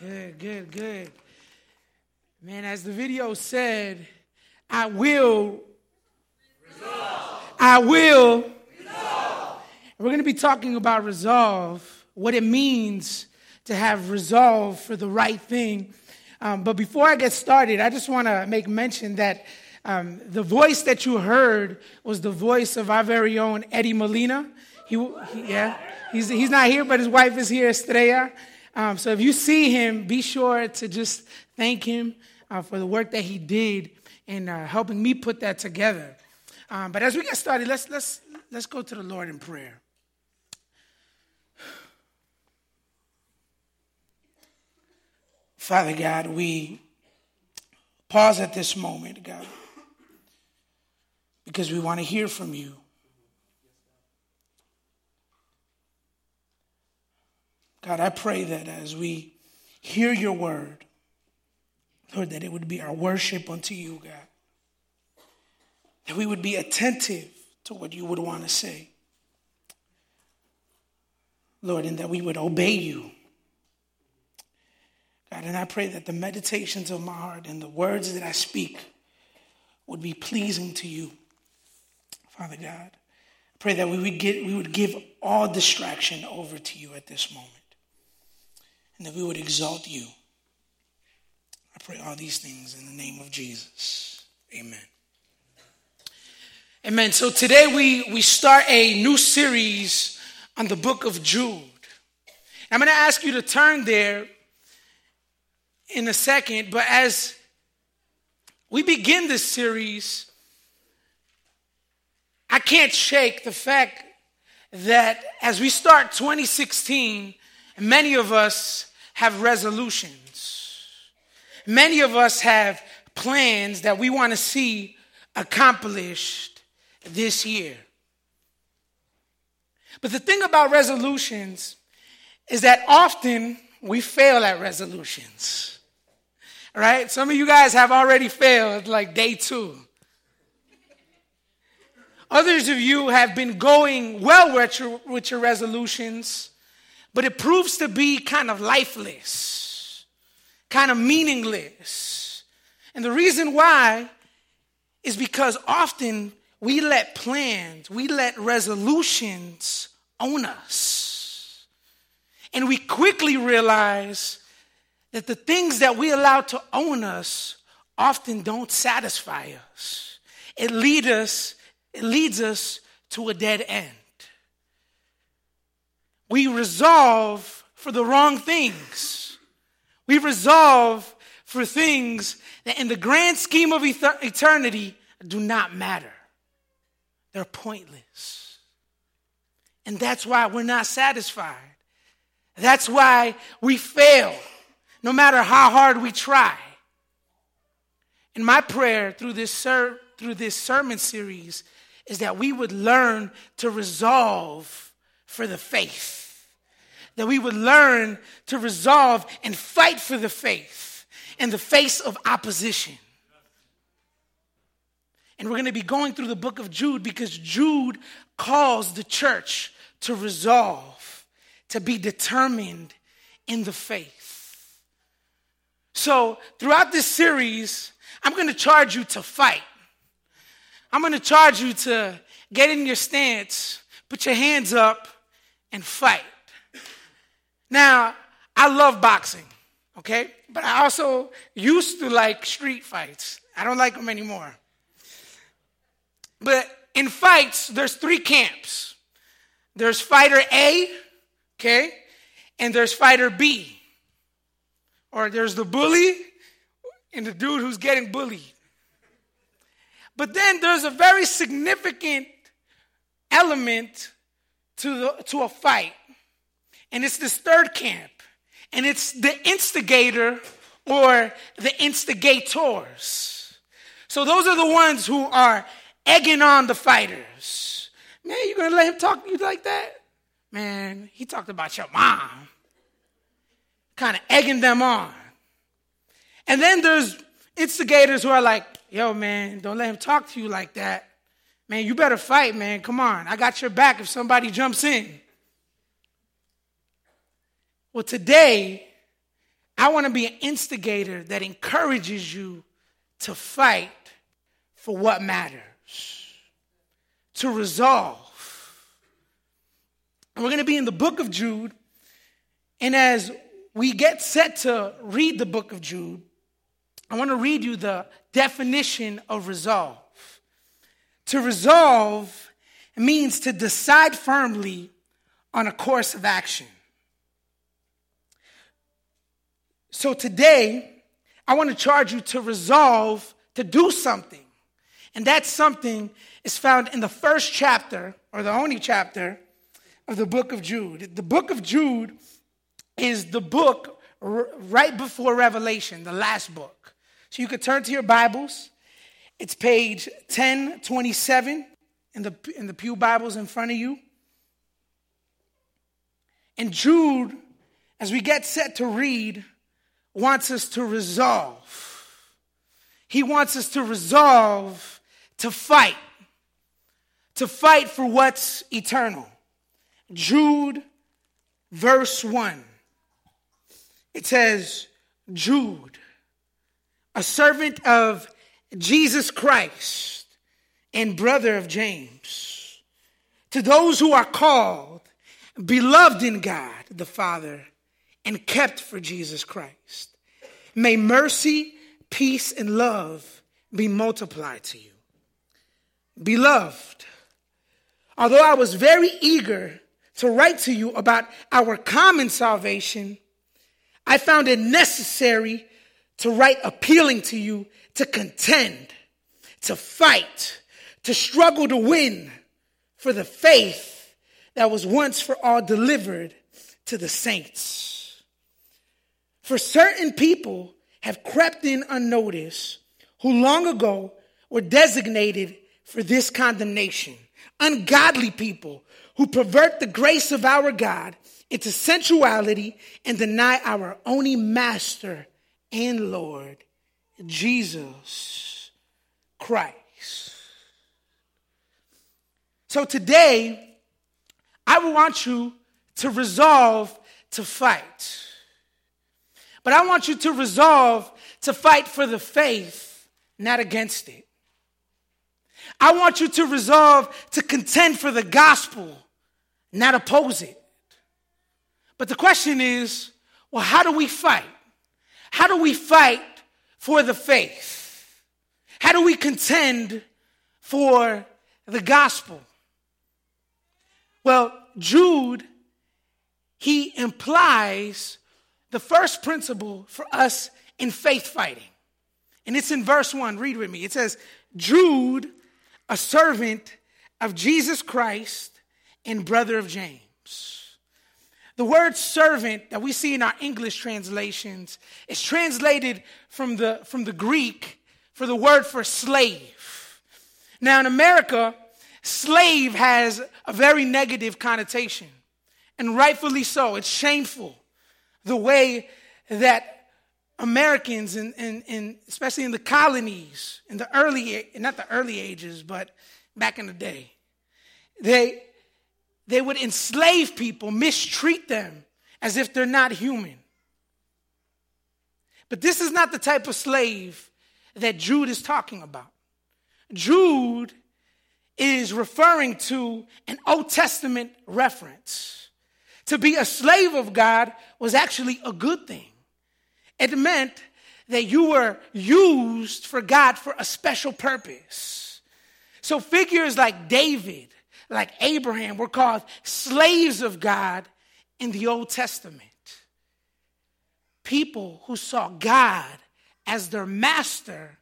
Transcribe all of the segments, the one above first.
Good, good, good. Man, as the video said, I will. Resolve. I will. Resolve. We're going to be talking about resolve, what it means to have resolve for the right thing. Um, but before I get started, I just want to make mention that um, the voice that you heard was the voice of our very own Eddie Molina. He, he yeah, he's, he's not here, but his wife is here, Estrella. Um, so if you see him, be sure to just thank him uh, for the work that he did in uh, helping me put that together. Um, but as we get started, let's, let's, let's go to the Lord in prayer. Father God, we pause at this moment, God, because we want to hear from you. God, I pray that as we hear your word, Lord, that it would be our worship unto you, God. That we would be attentive to what you would want to say. Lord, and that we would obey you. God, and I pray that the meditations of my heart and the words that I speak would be pleasing to you, Father God. I pray that we would, get, we would give all distraction over to you at this moment and that we would exalt you. I pray all these things in the name of Jesus. Amen. Amen. So today we, we start a new series on the book of Jude. I'm going to ask you to turn there in a second, but as we begin this series, I can't shake the fact that as we start 2016, many of us have resolutions. Many of us have plans that we want to see accomplished this year. But the thing about resolutions is that often we fail at resolutions. Right? Some of you guys have already failed like day two. Others of you have been going well with your, with your resolutions, but it proves to be kind of lifeless, kind of meaningless. And the reason why is because often we let plans, we let resolutions own us. And we quickly realize that the things that we allow to own us often don't satisfy us. It lead us, it leads us to a dead end we resolve for the wrong things. We resolve for things that, in the grand scheme of eternity, do not matter. They're pointless. And that's why we're not satisfied. That's why we fail, no matter how hard we try. And my prayer through this, ser- through this sermon series is that we would learn to resolve for the faith that we would learn to resolve and fight for the faith in the face of opposition. And we're going to be going through the book of Jude because Jude calls the church to resolve, to be determined in the faith. So, throughout this series, I'm going to charge you to fight. I'm going to charge you to get in your stance, put your hands up, and fight. Now, I love boxing, okay? But I also used to like street fights. I don't like them anymore. But in fights, there's three camps there's fighter A, okay? And there's fighter B. Or there's the bully and the dude who's getting bullied. But then there's a very significant element to, the, to a fight. And it's this third camp. And it's the instigator or the instigators. So those are the ones who are egging on the fighters. Man, you gonna let him talk to you like that? Man, he talked about your mom. Kind of egging them on. And then there's instigators who are like, yo, man, don't let him talk to you like that. Man, you better fight, man. Come on. I got your back if somebody jumps in. Well, today, I want to be an instigator that encourages you to fight for what matters, to resolve. And we're going to be in the book of Jude. And as we get set to read the book of Jude, I want to read you the definition of resolve. To resolve means to decide firmly on a course of action. So today, I want to charge you to resolve to do something. And that something is found in the first chapter, or the only chapter, of the book of Jude. The book of Jude is the book right before Revelation, the last book. So you could turn to your Bibles. It's page 1027 in the, in the Pew Bibles in front of you. And Jude, as we get set to read, wants us to resolve. He wants us to resolve to fight, to fight for what's eternal. Jude, verse 1. It says, Jude, a servant of Jesus Christ and brother of James, to those who are called, beloved in God the Father, and kept for Jesus Christ. May mercy, peace, and love be multiplied to you. Beloved, although I was very eager to write to you about our common salvation, I found it necessary to write appealing to you to contend, to fight, to struggle to win for the faith that was once for all delivered to the saints. For certain people have crept in unnoticed who long ago were designated for this condemnation. Ungodly people who pervert the grace of our God into sensuality and deny our only Master and Lord, Jesus Christ. So today, I want you to resolve to fight. But I want you to resolve to fight for the faith, not against it. I want you to resolve to contend for the gospel, not oppose it. But the question is well, how do we fight? How do we fight for the faith? How do we contend for the gospel? Well, Jude, he implies the first principle for us in faith fighting. And it's in verse 1. Read with me. It says, Jude, a servant of Jesus Christ and brother of James. The word servant that we see in our English translations is translated from the, from the Greek for the word for slave. Now, in America, slave has a very negative connotation, and rightfully so. It's shameful the way that Americans, and especially in the colonies, in the early, not the early ages, but back in the day, they, they would enslave people, mistreat them as if they're not human. But this is not the type of slave that Jude is talking about. Jude is referring to an Old Testament reference. To be a slave of God was actually a good thing. It meant that you were used for God for a special purpose. So figures like David, like Abraham, were called slaves of God in the Old Testament. People who saw God as their master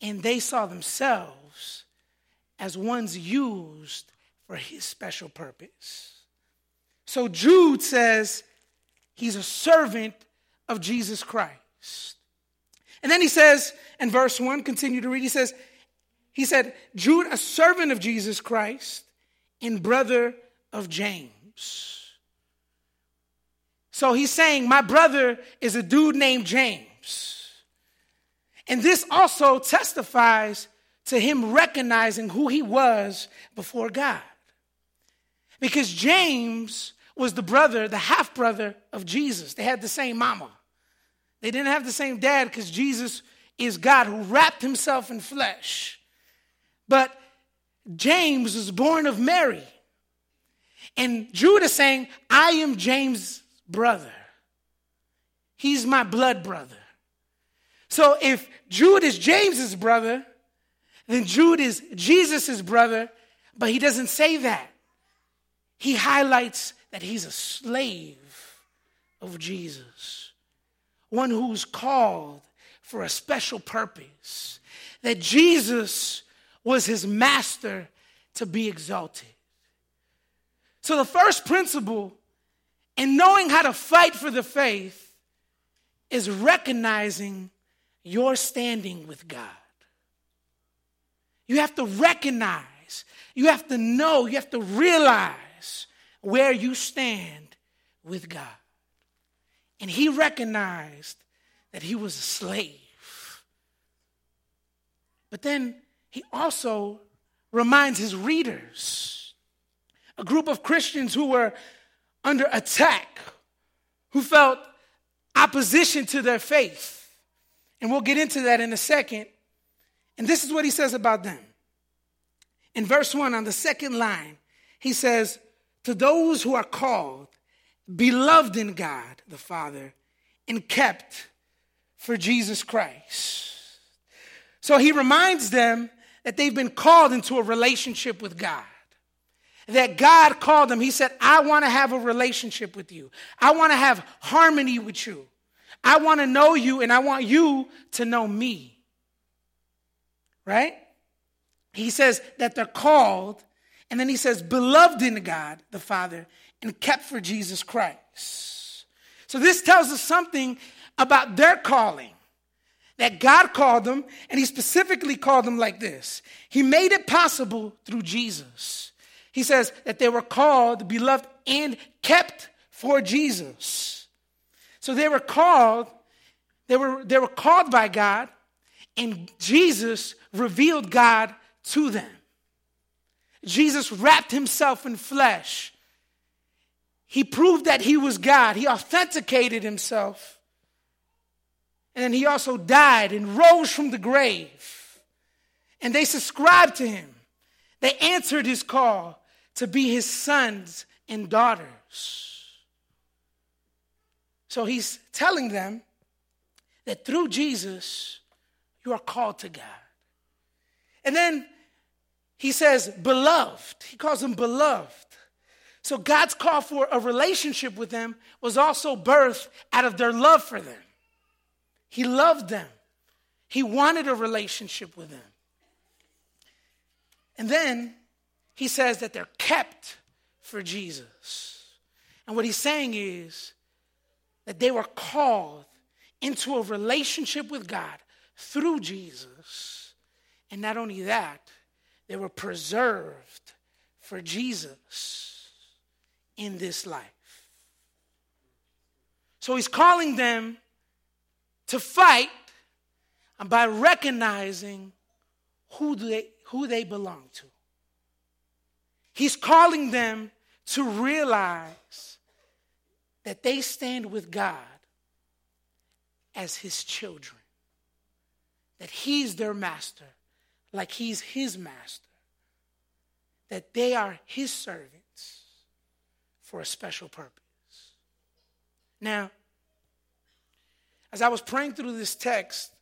and they saw themselves as ones used for his special purpose. So Jude says he's a servant of Jesus Christ. And then he says in verse 1, continue to read, he says, he said, Jude, a servant of Jesus Christ and brother of James. So he's saying, My brother is a dude named James. And this also testifies to him recognizing who he was before God. Because James was the brother, the half brother of Jesus. They had the same mama. They didn't have the same dad because Jesus is God who wrapped himself in flesh. But James was born of Mary. And Jude is saying, I am James' brother. He's my blood brother. So if Jude is James's brother, then Jude is Jesus' brother, but he doesn't say that. He highlights that he's a slave of Jesus, one who's called for a special purpose, that Jesus was his master to be exalted. So, the first principle in knowing how to fight for the faith is recognizing your standing with God. You have to recognize, you have to know, you have to realize where you stand with God. And he recognized that he was a slave. But then he also reminds his readers, a group of Christians who were under attack, who felt opposition to their faith. And we'll get into that in a second. And this is what he says about them. In verse 1, on the second line, he says, To those who are called, beloved in God the Father, and kept for Jesus Christ. So he reminds them that they've been called into a relationship with God. That God called them. He said, I want to have a relationship with you. I want to have harmony with you. I want to know you and I want you to know me. Right? He says that they're called, and then he says, beloved in God the Father and kept for Jesus Christ. So this tells us something about their calling. That God called them, and He specifically called them like this He made it possible through Jesus. He says that they were called, beloved, and kept for Jesus. So they were called, they were, they were called by God, and Jesus revealed God to them. Jesus wrapped himself in flesh. He proved that he was God. He authenticated himself. And then he also died and rose from the grave. And they subscribed to him. They answered his call to be his sons and daughters. So he's telling them that through Jesus, you are called to God. And then he says, beloved. He calls them beloved. So God's call for a relationship with them was also birthed out of their love for them. He loved them. He wanted a relationship with them. And then he says that they're kept for Jesus. And what he's saying is that they were called into a relationship with God through Jesus. And not only that, they were preserved for Jesus in this life. So he's calling them to fight uh, by recognizing who they, who they belong to. He's calling them to realize that they stand with God as his children, that he's their master, like he's his master, that they are his servants for a special purpose. Now, as I was praying through this text,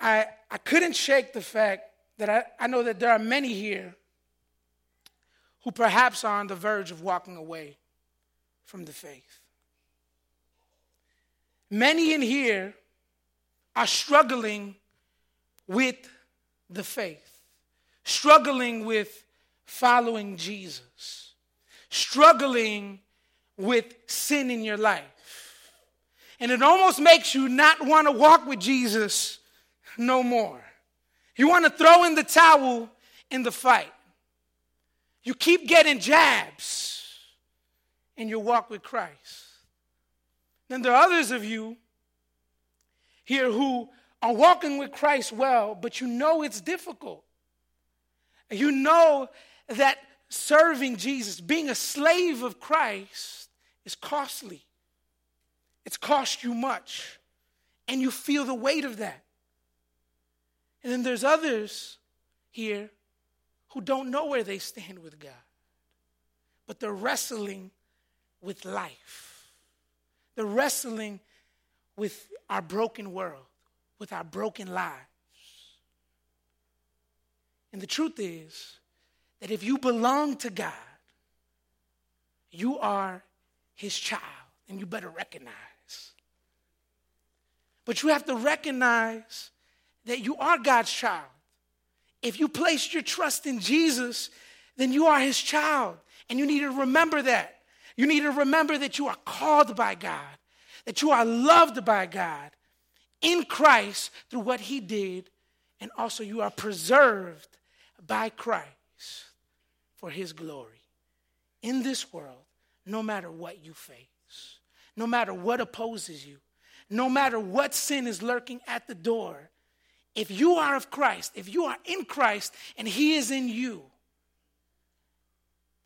I, I couldn't shake the fact that I, I know that there are many here who perhaps are on the verge of walking away from the faith. Many in here are struggling with the faith, struggling with following Jesus, struggling with sin in your life. And it almost makes you not want to walk with Jesus no more. You want to throw in the towel in the fight. You keep getting jabs in your walk with Christ. Then there are others of you here who are walking with Christ well, but you know it's difficult. You know that serving Jesus, being a slave of Christ, is costly. It's cost you much. And you feel the weight of that. And then there's others here who don't know where they stand with God, but they're wrestling with life. They're wrestling with our broken world, with our broken lives. And the truth is that if you belong to God, you are his child, and you better recognize. But you have to recognize that you are God's child. If you placed your trust in Jesus, then you are his child. And you need to remember that. You need to remember that you are called by God, that you are loved by God in Christ through what he did, and also you are preserved by Christ for his glory in this world, no matter what you face, no matter what opposes you, no matter what sin is lurking at the door. If you are of Christ, if you are in Christ and he is in you,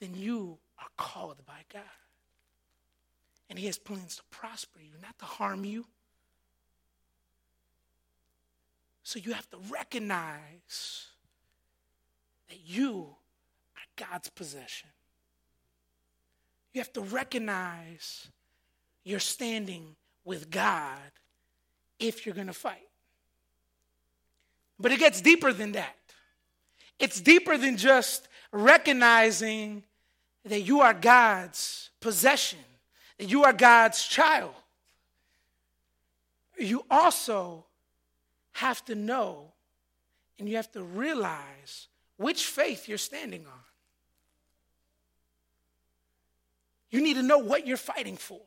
then you are called by God. And he has plans to prosper you, not to harm you. So you have to recognize that you are God's possession. You have to recognize you're standing with God if you're going to fight. But it gets deeper than that. It's deeper than just recognizing that you are God's possession, that you are God's child. You also have to know and you have to realize which faith you're standing on. You need to know what you're fighting for.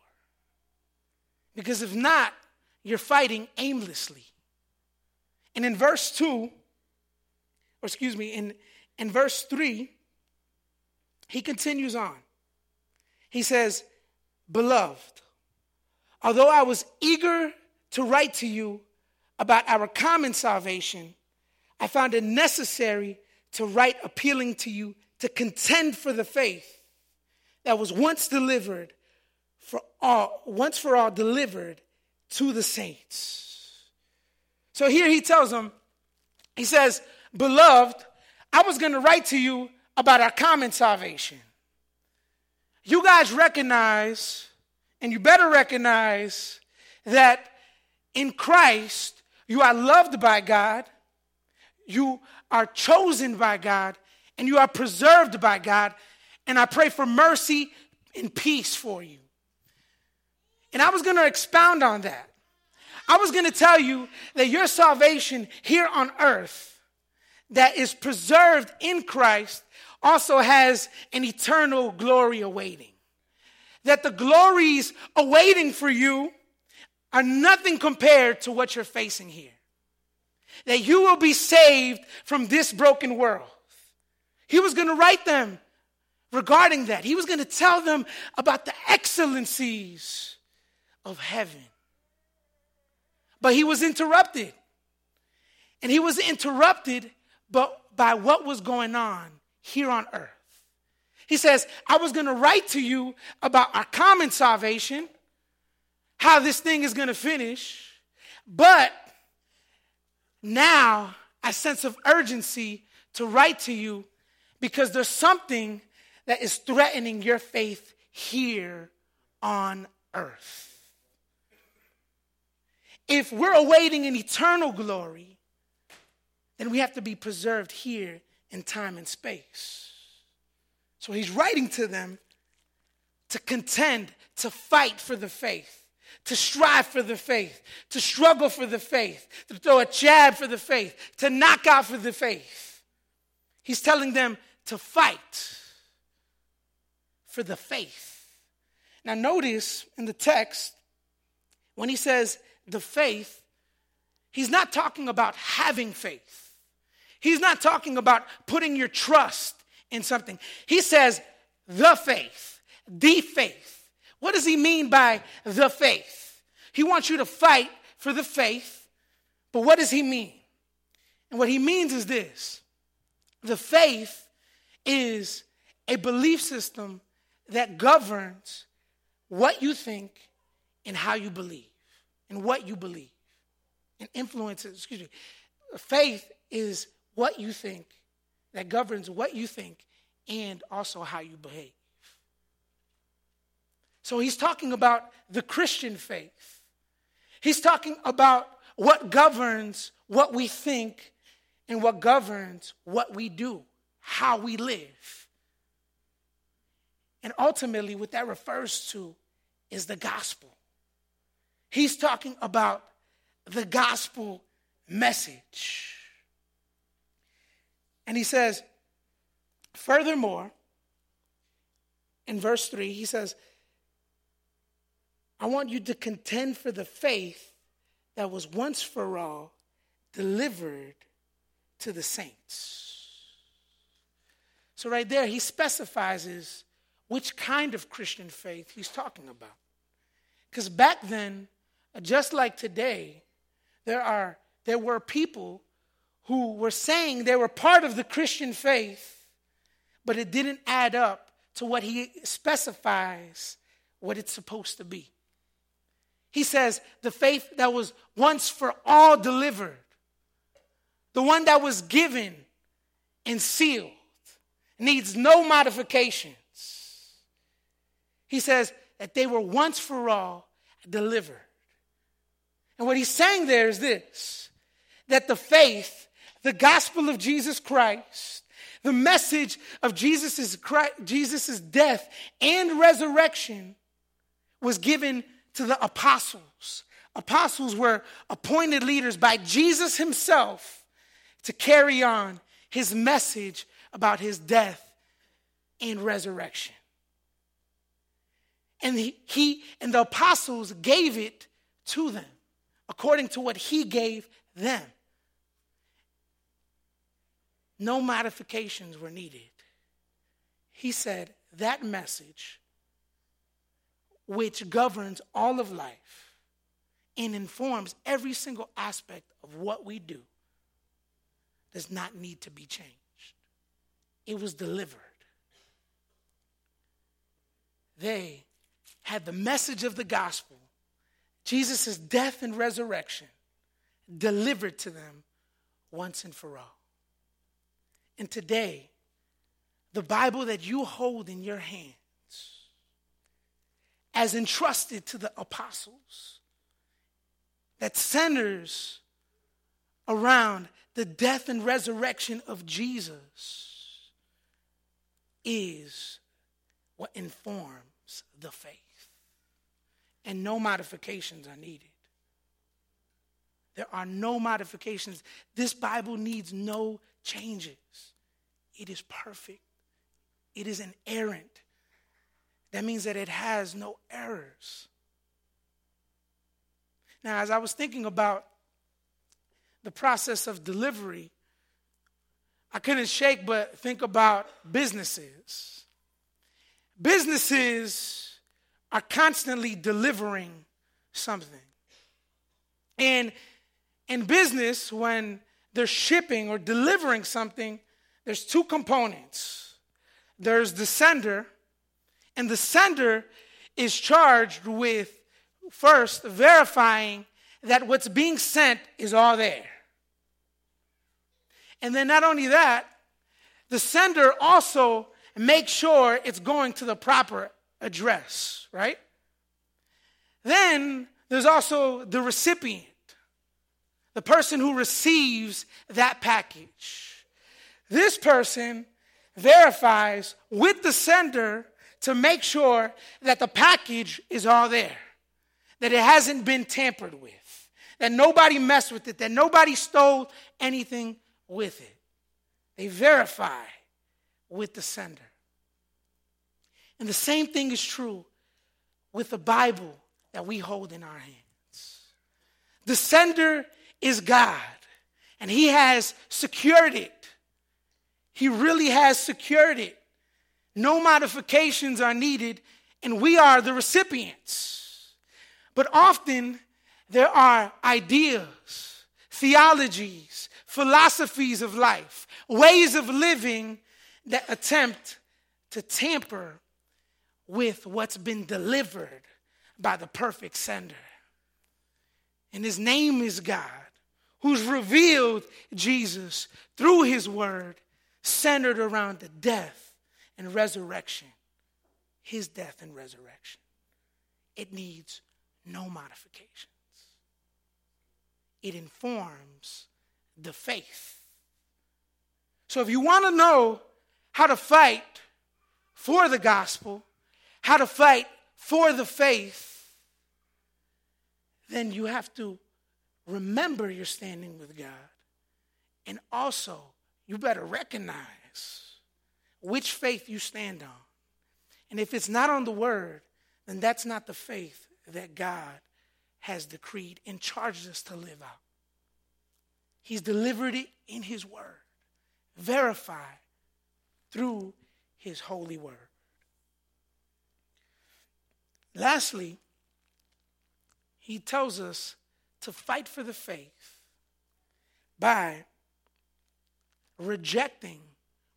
Because if not, you're fighting aimlessly. And in verse 2, or excuse me, in, in verse 3, he continues on. He says, Beloved, although I was eager to write to you about our common salvation, I found it necessary to write appealing to you to contend for the faith that was once delivered all, once for all delivered to the saints. So here he tells them, he says, Beloved, I was going to write to you about our common salvation. You guys recognize, and you better recognize, that in Christ you are loved by God, you are chosen by God, and you are preserved by God. And I pray for mercy and peace for you. And I was going to expound on that. I was going to tell you that your salvation here on earth that is preserved in Christ also has an eternal glory awaiting. That the glories awaiting for you are nothing compared to what you're facing here. That you will be saved from this broken world. He was going to write them regarding that. He was going to tell them about the excellencies of heaven. But he was interrupted. And he was interrupted but by what was going on here on earth. He says, I was going to write to you about our common salvation, how this thing is going to finish, but now a sense of urgency to write to you because there's something that is threatening your faith here on earth. If we're awaiting an eternal glory, then we have to be preserved here in time and space. So he's writing to them to contend, to fight for the faith, to strive for the faith, to struggle for the faith, to throw a jab for the faith, to knock out for the faith. He's telling them to fight for the faith. Now, notice in the text, when he says the faith, he's not talking about having faith. He's not talking about putting your trust in something. He says the faith, the faith. What does he mean by the faith? He wants you to fight for the faith, but what does he mean? And what he means is this the faith is a belief system that governs what you think and how you believe, in what you believe, and influences, excuse me. Faith is what you think that governs what you think and also how you behave. So he's talking about the Christian faith. He's talking about what governs what we think and what governs what we do, how we live. And ultimately, what that refers to is the gospel. He's talking about the gospel message. And he says, furthermore, in verse 3, he says, I want you to contend for the faith that was once for all delivered to the saints. So, right there, he specifies which kind of Christian faith he's talking about. Because back then, just like today, there, are, there were people who were saying they were part of the Christian faith, but it didn't add up to what he specifies what it's supposed to be. He says the faith that was once for all delivered, the one that was given and sealed, needs no modifications. He says that they were once for all delivered. And what he's saying there is this that the faith, the gospel of Jesus Christ, the message of Jesus' Jesus's death and resurrection was given to the apostles. Apostles were appointed leaders by Jesus himself to carry on his message about his death and resurrection. And he, he and the apostles gave it to them according to what he gave them. No modifications were needed. He said that message, which governs all of life and informs every single aspect of what we do, does not need to be changed. It was delivered. They had the message of the gospel Jesus' death and resurrection delivered to them once and for all. And today, the Bible that you hold in your hands, as entrusted to the apostles, that centers around the death and resurrection of Jesus, is what informs the faith and no modifications are needed. There are no modifications. This Bible needs no changes. It is perfect, it is inerrant. That means that it has no errors. Now, as I was thinking about the process of delivery, I couldn't shake but think about businesses. Businesses are constantly delivering something. And in business, when they're shipping or delivering something, there's two components there's the sender, and the sender is charged with first verifying that what's being sent is all there. And then, not only that, the sender also makes sure it's going to the proper address, right? Then there's also the recipient, the person who receives that package. This person verifies with the sender to make sure that the package is all there, that it hasn't been tampered with, that nobody messed with it, that nobody stole anything with it. They verify with the sender. And the same thing is true with the Bible that we hold in our hands. The sender is God, and He has secured it. He really has secured it. No modifications are needed, and we are the recipients. But often there are ideas, theologies, philosophies of life, ways of living that attempt to tamper with what's been delivered by the perfect sender. And his name is God, who's revealed Jesus through his word, centered around the death and resurrection. His death and resurrection. It needs no modifications. It informs the faith. So if you want to know how to fight for the gospel, how to fight for the faith, then you have to remember you're standing with God. And also, you better recognize which faith you stand on. And if it's not on the word, then that's not the faith that God has decreed and charged us to live out. He's delivered it in His word, verified through His holy word. Lastly, He tells us to fight for the faith by rejecting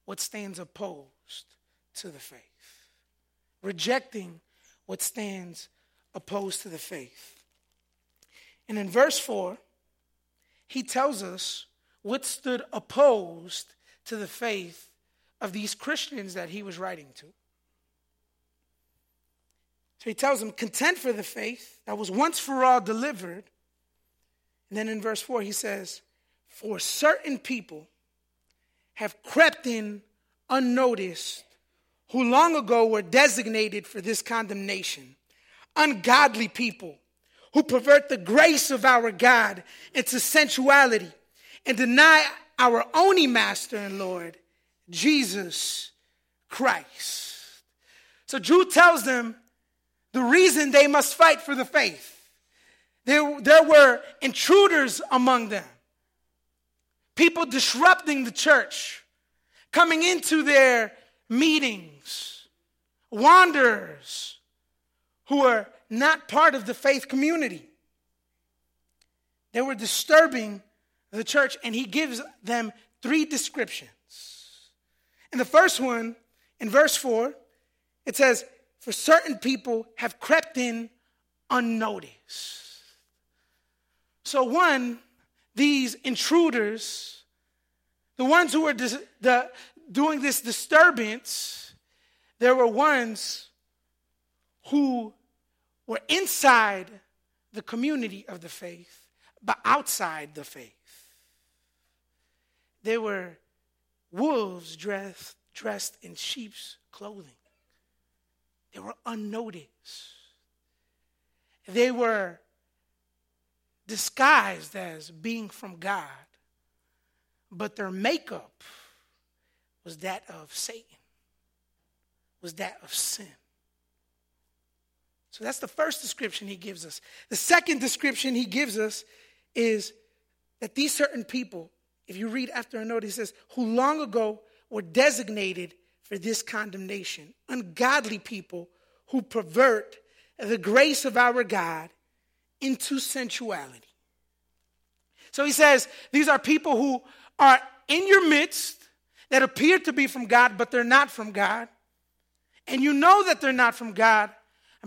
what stands opposed to the faith. Rejecting what stands opposed to the faith. And in verse 4, he tells us what stood opposed to the faith of these Christians that he was writing to. So he tells them, content for the faith that was once for all delivered. And then in verse 4, he says, For certain people have crept in unnoticed, who long ago were designated for this condemnation ungodly people who pervert the grace of our God into sensuality and deny our only Master and Lord, Jesus Christ. So Jude tells them the reason they must fight for the faith. There, there were intruders among them, people disrupting the church, coming into their meetings, wanderers who were not part of the faith community. They were disturbing the church, and he gives them three descriptions. In the first one, in verse 4, it says, For certain people have crept in unnoticed. So, one, these intruders, the ones who were dis- the, doing this disturbance, there were ones who were inside the community of the faith, but outside the faith. They were wolves dressed, dressed in sheep's clothing. They were unnoticed. They were disguised as being from God, but their makeup was that of Satan, was that of sin. So that's the first description he gives us. The second description he gives us is that these certain people, if you read after a note, he says, who long ago were designated for this condemnation, ungodly people who pervert the grace of our God into sensuality. So he says, these are people who are in your midst that appear to be from God, but they're not from God. And you know that they're not from God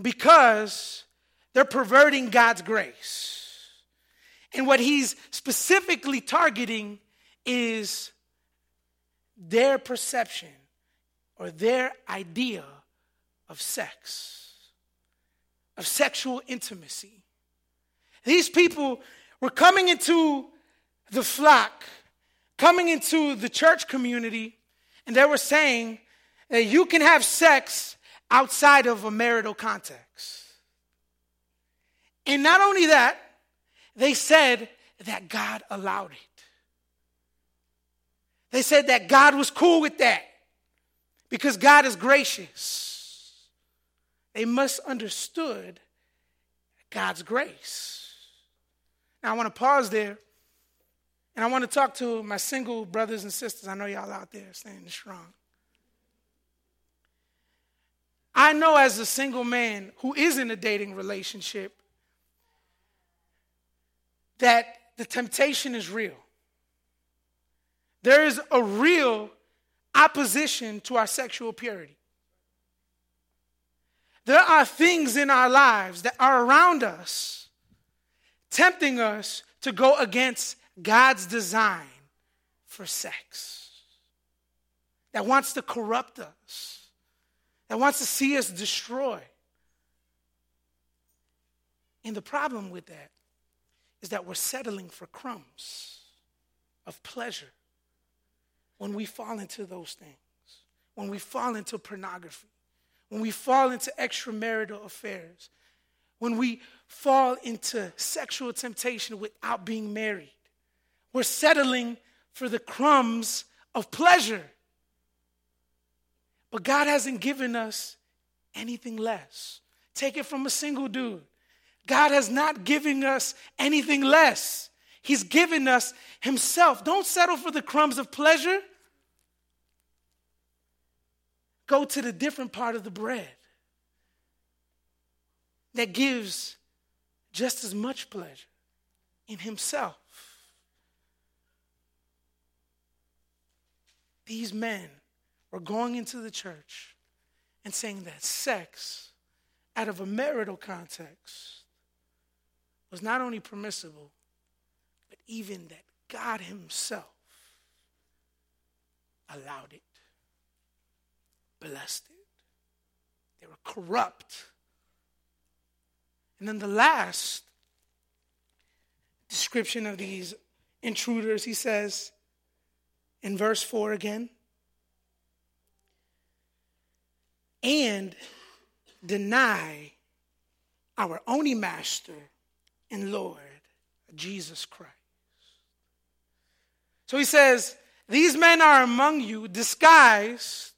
because they're perverting God's grace. And what he's specifically targeting is their perception or their idea of sex, of sexual intimacy. These people were coming into the flock, coming into the church community, and they were saying that you can have sex outside of a marital context. And not only that, they said that God allowed it. They said that God was cool with that because God is gracious. They must understood God's grace. Now I want to pause there and I want to talk to my single brothers and sisters. I know y'all out there standing strong. I know as a single man who is in a dating relationship that the temptation is real. There is a real opposition to our sexual purity. There are things in our lives that are around us, tempting us to go against God's design for sex, that wants to corrupt us, that wants to see us destroyed. And the problem with that is that we're settling for crumbs of pleasure when we fall into those things, when we fall into pornography, when we fall into extramarital affairs, when we fall into sexual temptation without being married. We're settling for the crumbs of pleasure. But God hasn't given us anything less. Take it from a single dude. God has not given us anything less. He's given us Himself. Don't settle for the crumbs of pleasure. Go to the different part of the bread that gives just as much pleasure in Himself. These men were going into the church and saying that sex, out of a marital context, was not only permissible, but even that God Himself allowed it, blessed it. They were corrupt. And then the last description of these intruders, he says in verse 4 again, and deny our only master and Lord, Jesus Christ. So he says, These men are among you disguised.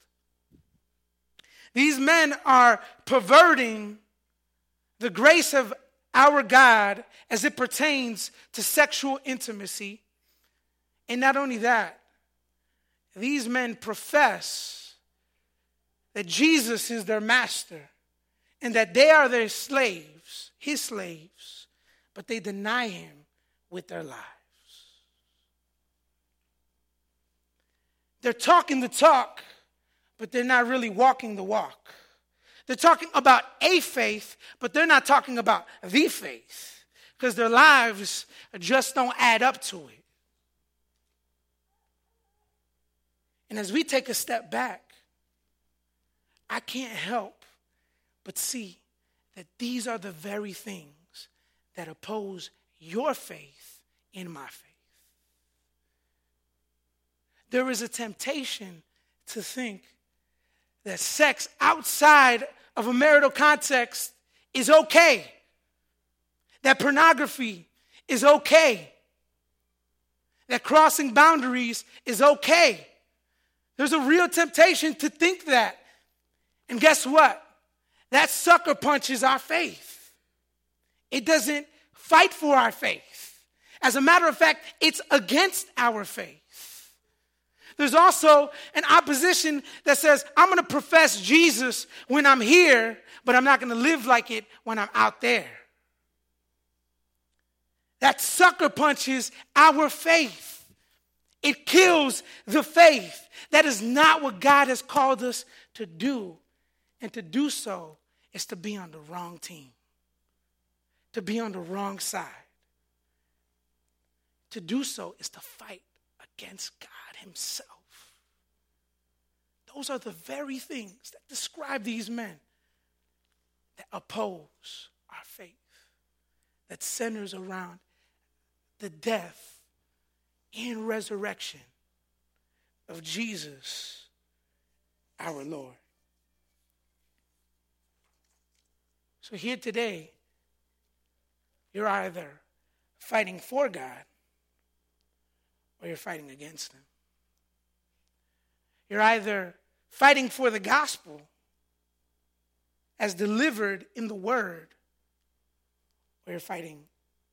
These men are perverting the grace of our God as it pertains to sexual intimacy. And not only that, these men profess that Jesus is their master and that they are their slaves, his slaves but they deny him with their lives. They're talking the talk, but they're not really walking the walk. They're talking about a faith, but they're not talking about the faith because their lives just don't add up to it. And as we take a step back, I can't help but see that these are the very things that oppose your faith in my faith. There is a temptation to think that sex outside of a marital context is okay, that pornography is okay, that crossing boundaries is okay. There's a real temptation to think that. And guess what? That sucker punches our faith. It doesn't fight for our faith. As a matter of fact, it's against our faith. There's also an opposition that says, I'm going to profess Jesus when I'm here, but I'm not going to live like it when I'm out there. That sucker punches our faith. It kills the faith. That is not what God has called us to do. And to do so is to be on the wrong team to be on the wrong side. To do so is to fight against God Himself. Those are the very things that describe these men that oppose our faith, that centers around the death and resurrection of Jesus, our Lord. So, here today, you're either fighting for God or you're fighting against Him. You're either fighting for the gospel as delivered in the Word or you're fighting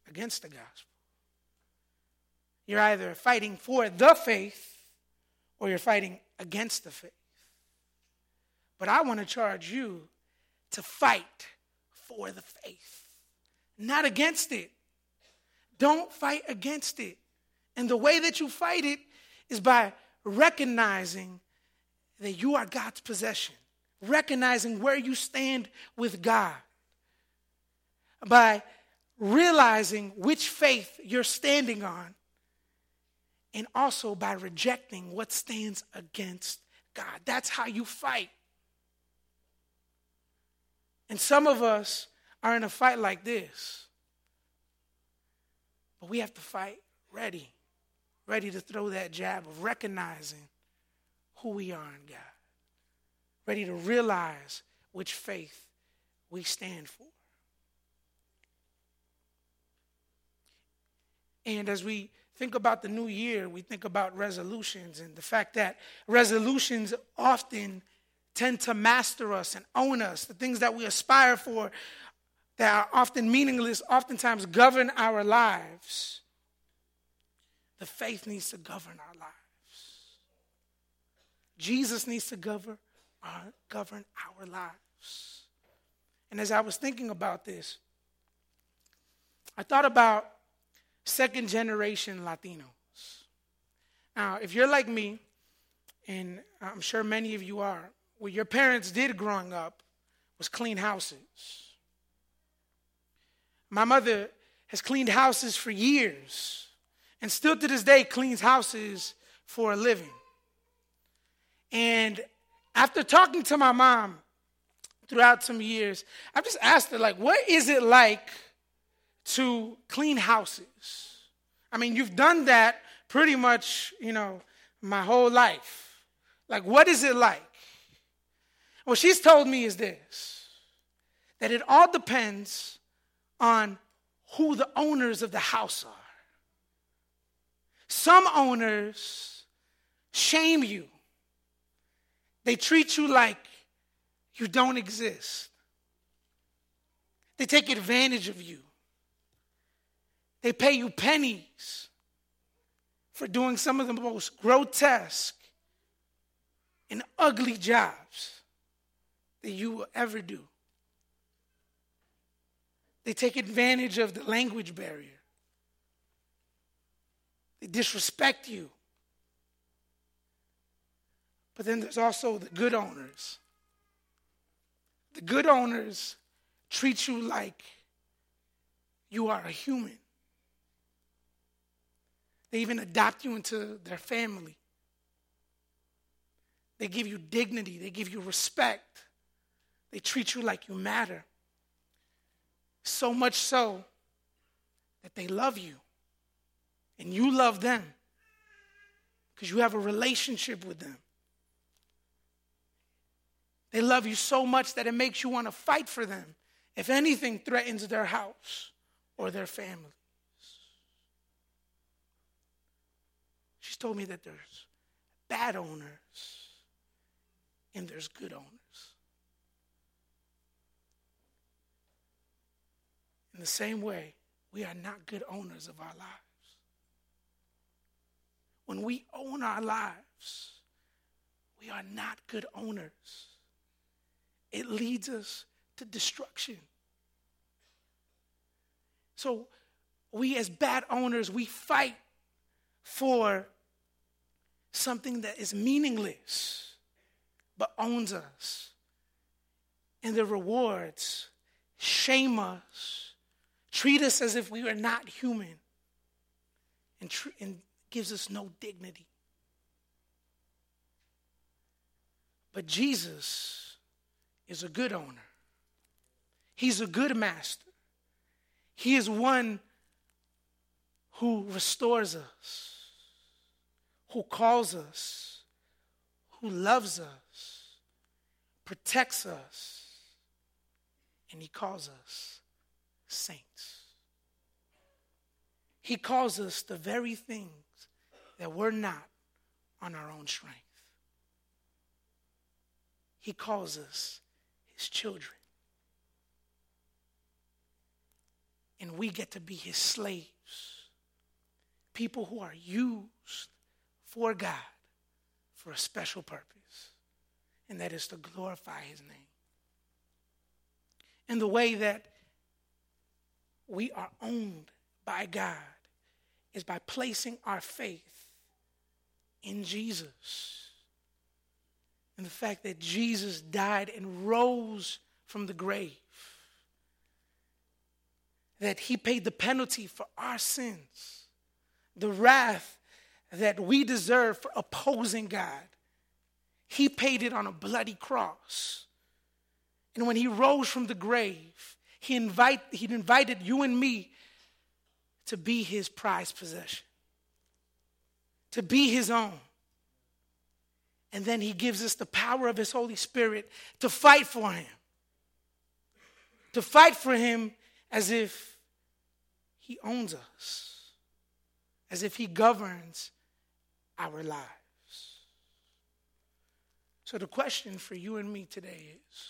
against the gospel. You're either fighting for the faith or you're fighting against the faith. But I want to charge you to fight for the faith not against it. Don't fight against it. And the way that you fight it is by recognizing that you are God's possession, recognizing where you stand with God, by realizing which faith you're standing on, and also by rejecting what stands against God. That's how you fight. And some of us are in a fight like this. But we have to fight ready, ready to throw that jab of recognizing who we are in God, ready to realize which faith we stand for. And as we think about the new year, we think about resolutions and the fact that resolutions often tend to master us and own us. The things that we aspire for that are often meaningless, oftentimes govern our lives. The faith needs to govern our lives. Jesus needs to govern our, govern our lives. And as I was thinking about this, I thought about second generation Latinos. Now, if you're like me, and I'm sure many of you are, what your parents did growing up was clean houses. My mother has cleaned houses for years and still to this day cleans houses for a living. And after talking to my mom throughout some years, I've just asked her, like, what is it like to clean houses. I mean, you've done that pretty much, you know, my whole life. Like, what is it like? What she's told me is this that it all depends on who the owners of the house are. Some owners shame you, they treat you like you don't exist, they take advantage of you. They pay you pennies for doing some of the most grotesque and ugly jobs that you will ever do. They take advantage of the language barrier. They disrespect you. But then there's also the good owners. The good owners treat you like you are a human. They even adopt you into their family. They give you dignity, they give you respect, they treat you like you matter. So much so that they love you and you love them because you have a relationship with them. They love you so much that it makes you want to fight for them if anything threatens their house or their family. She's told me that there's bad owners and there's good owners. In the same way, we are not good owners of our lives. When we own our lives, we are not good owners. It leads us to destruction. So, we as bad owners, we fight for something that is meaningless but owns us. And the rewards shame us, treat us as if we are not human, and, tr- and gives us no dignity. But Jesus is a good owner. He's a good master. He is one who restores us who calls us, who loves us, protects us, and he calls us saints. He calls us the very things that we're not on our own strength. He calls us his children. And we get to be his slaves, people who are used for God for a special purpose, and that is to glorify His name. And the way that we are owned by God is by placing our faith in Jesus. In the fact that Jesus died and rose from the grave. That he paid the penalty for our sins, the wrath that we deserve for opposing God. He paid it on a bloody cross. And when he rose from the grave, he, invite, he invited you and me to be his prized possession, to be his own. And then he gives us the power of his Holy Spirit to fight for him. To fight for him as if he owns us, as if he governs our lives. So the question for you and me today is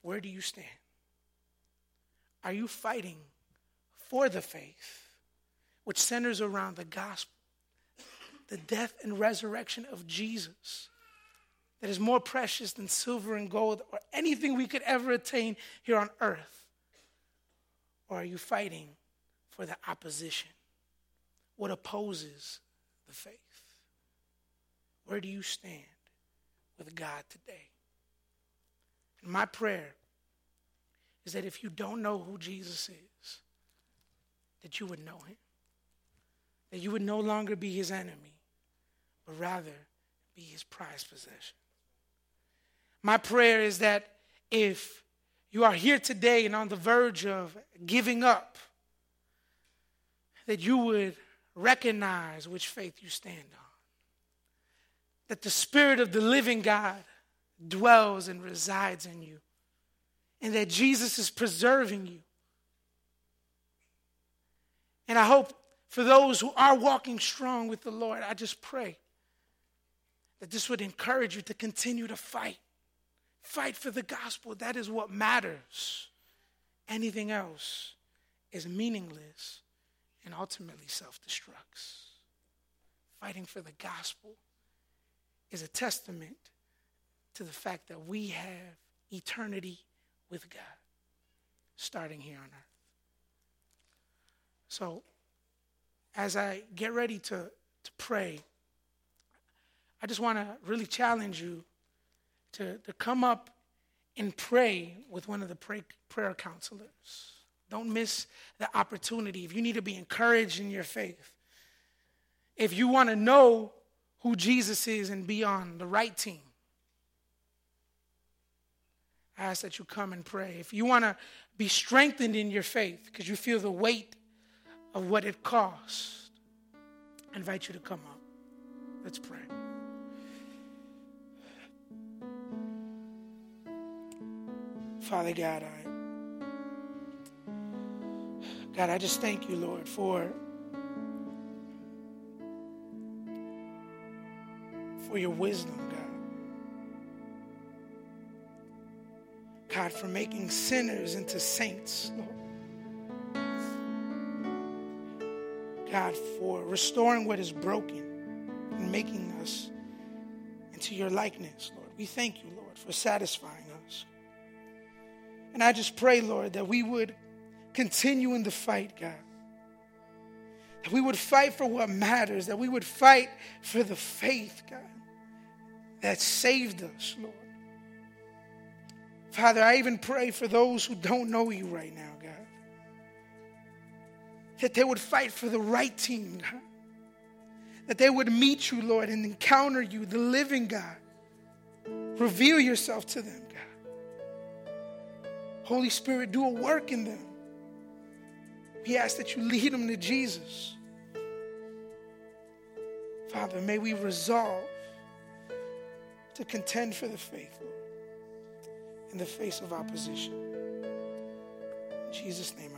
where do you stand? Are you fighting for the faith, which centers around the gospel? The death and resurrection of Jesus that is more precious than silver and gold or anything we could ever attain here on earth? Or are you fighting for the opposition? What opposes the faith? Where do you stand with God today? And my prayer is that if you don't know who Jesus is, that you would know him, that you would no longer be his enemy, but rather be his prized possession. My prayer is that if you are here today and on the verge of giving up, that you would recognize which faith you stand on. That the Spirit of the living God dwells and resides in you, and that Jesus is preserving you. And I hope for those who are walking strong with the Lord, I just pray that this would encourage you to continue to fight. Fight for the gospel. That is what matters. Anything else is meaningless and ultimately self destructs. Fighting for the gospel is a testament to the fact that we have eternity with God, starting here on earth. So, as I get ready to, to pray, I just want to really challenge you to, to come up and pray with one of the pray, prayer counselors. Don't miss the opportunity. If you need to be encouraged in your faith, if you want to know who Jesus is and be on the right team, I ask that you come and pray. If you want to be strengthened in your faith because you feel the weight of what it costs, I invite you to come up. Let's pray. Father God, I God, I just thank you, Lord, for for your wisdom, God. God, for making sinners into saints, Lord. God, for restoring what is broken and making us into your likeness, Lord. We thank you, Lord, for satisfying us. And I just pray, Lord, that we would continue in the fight, God. That we would fight for what matters, that we would fight for the faith, God, that saved us, Lord. Father, I even pray for those who don't know you right now, God. That they would fight for the right team, God. That they would meet you, Lord, and encounter you, the living God. Reveal yourself to them, Holy Spirit, do a work in them. We ask that you lead them to Jesus. Father, may we resolve to contend for the faith, Lord, in the face of opposition. In Jesus' name,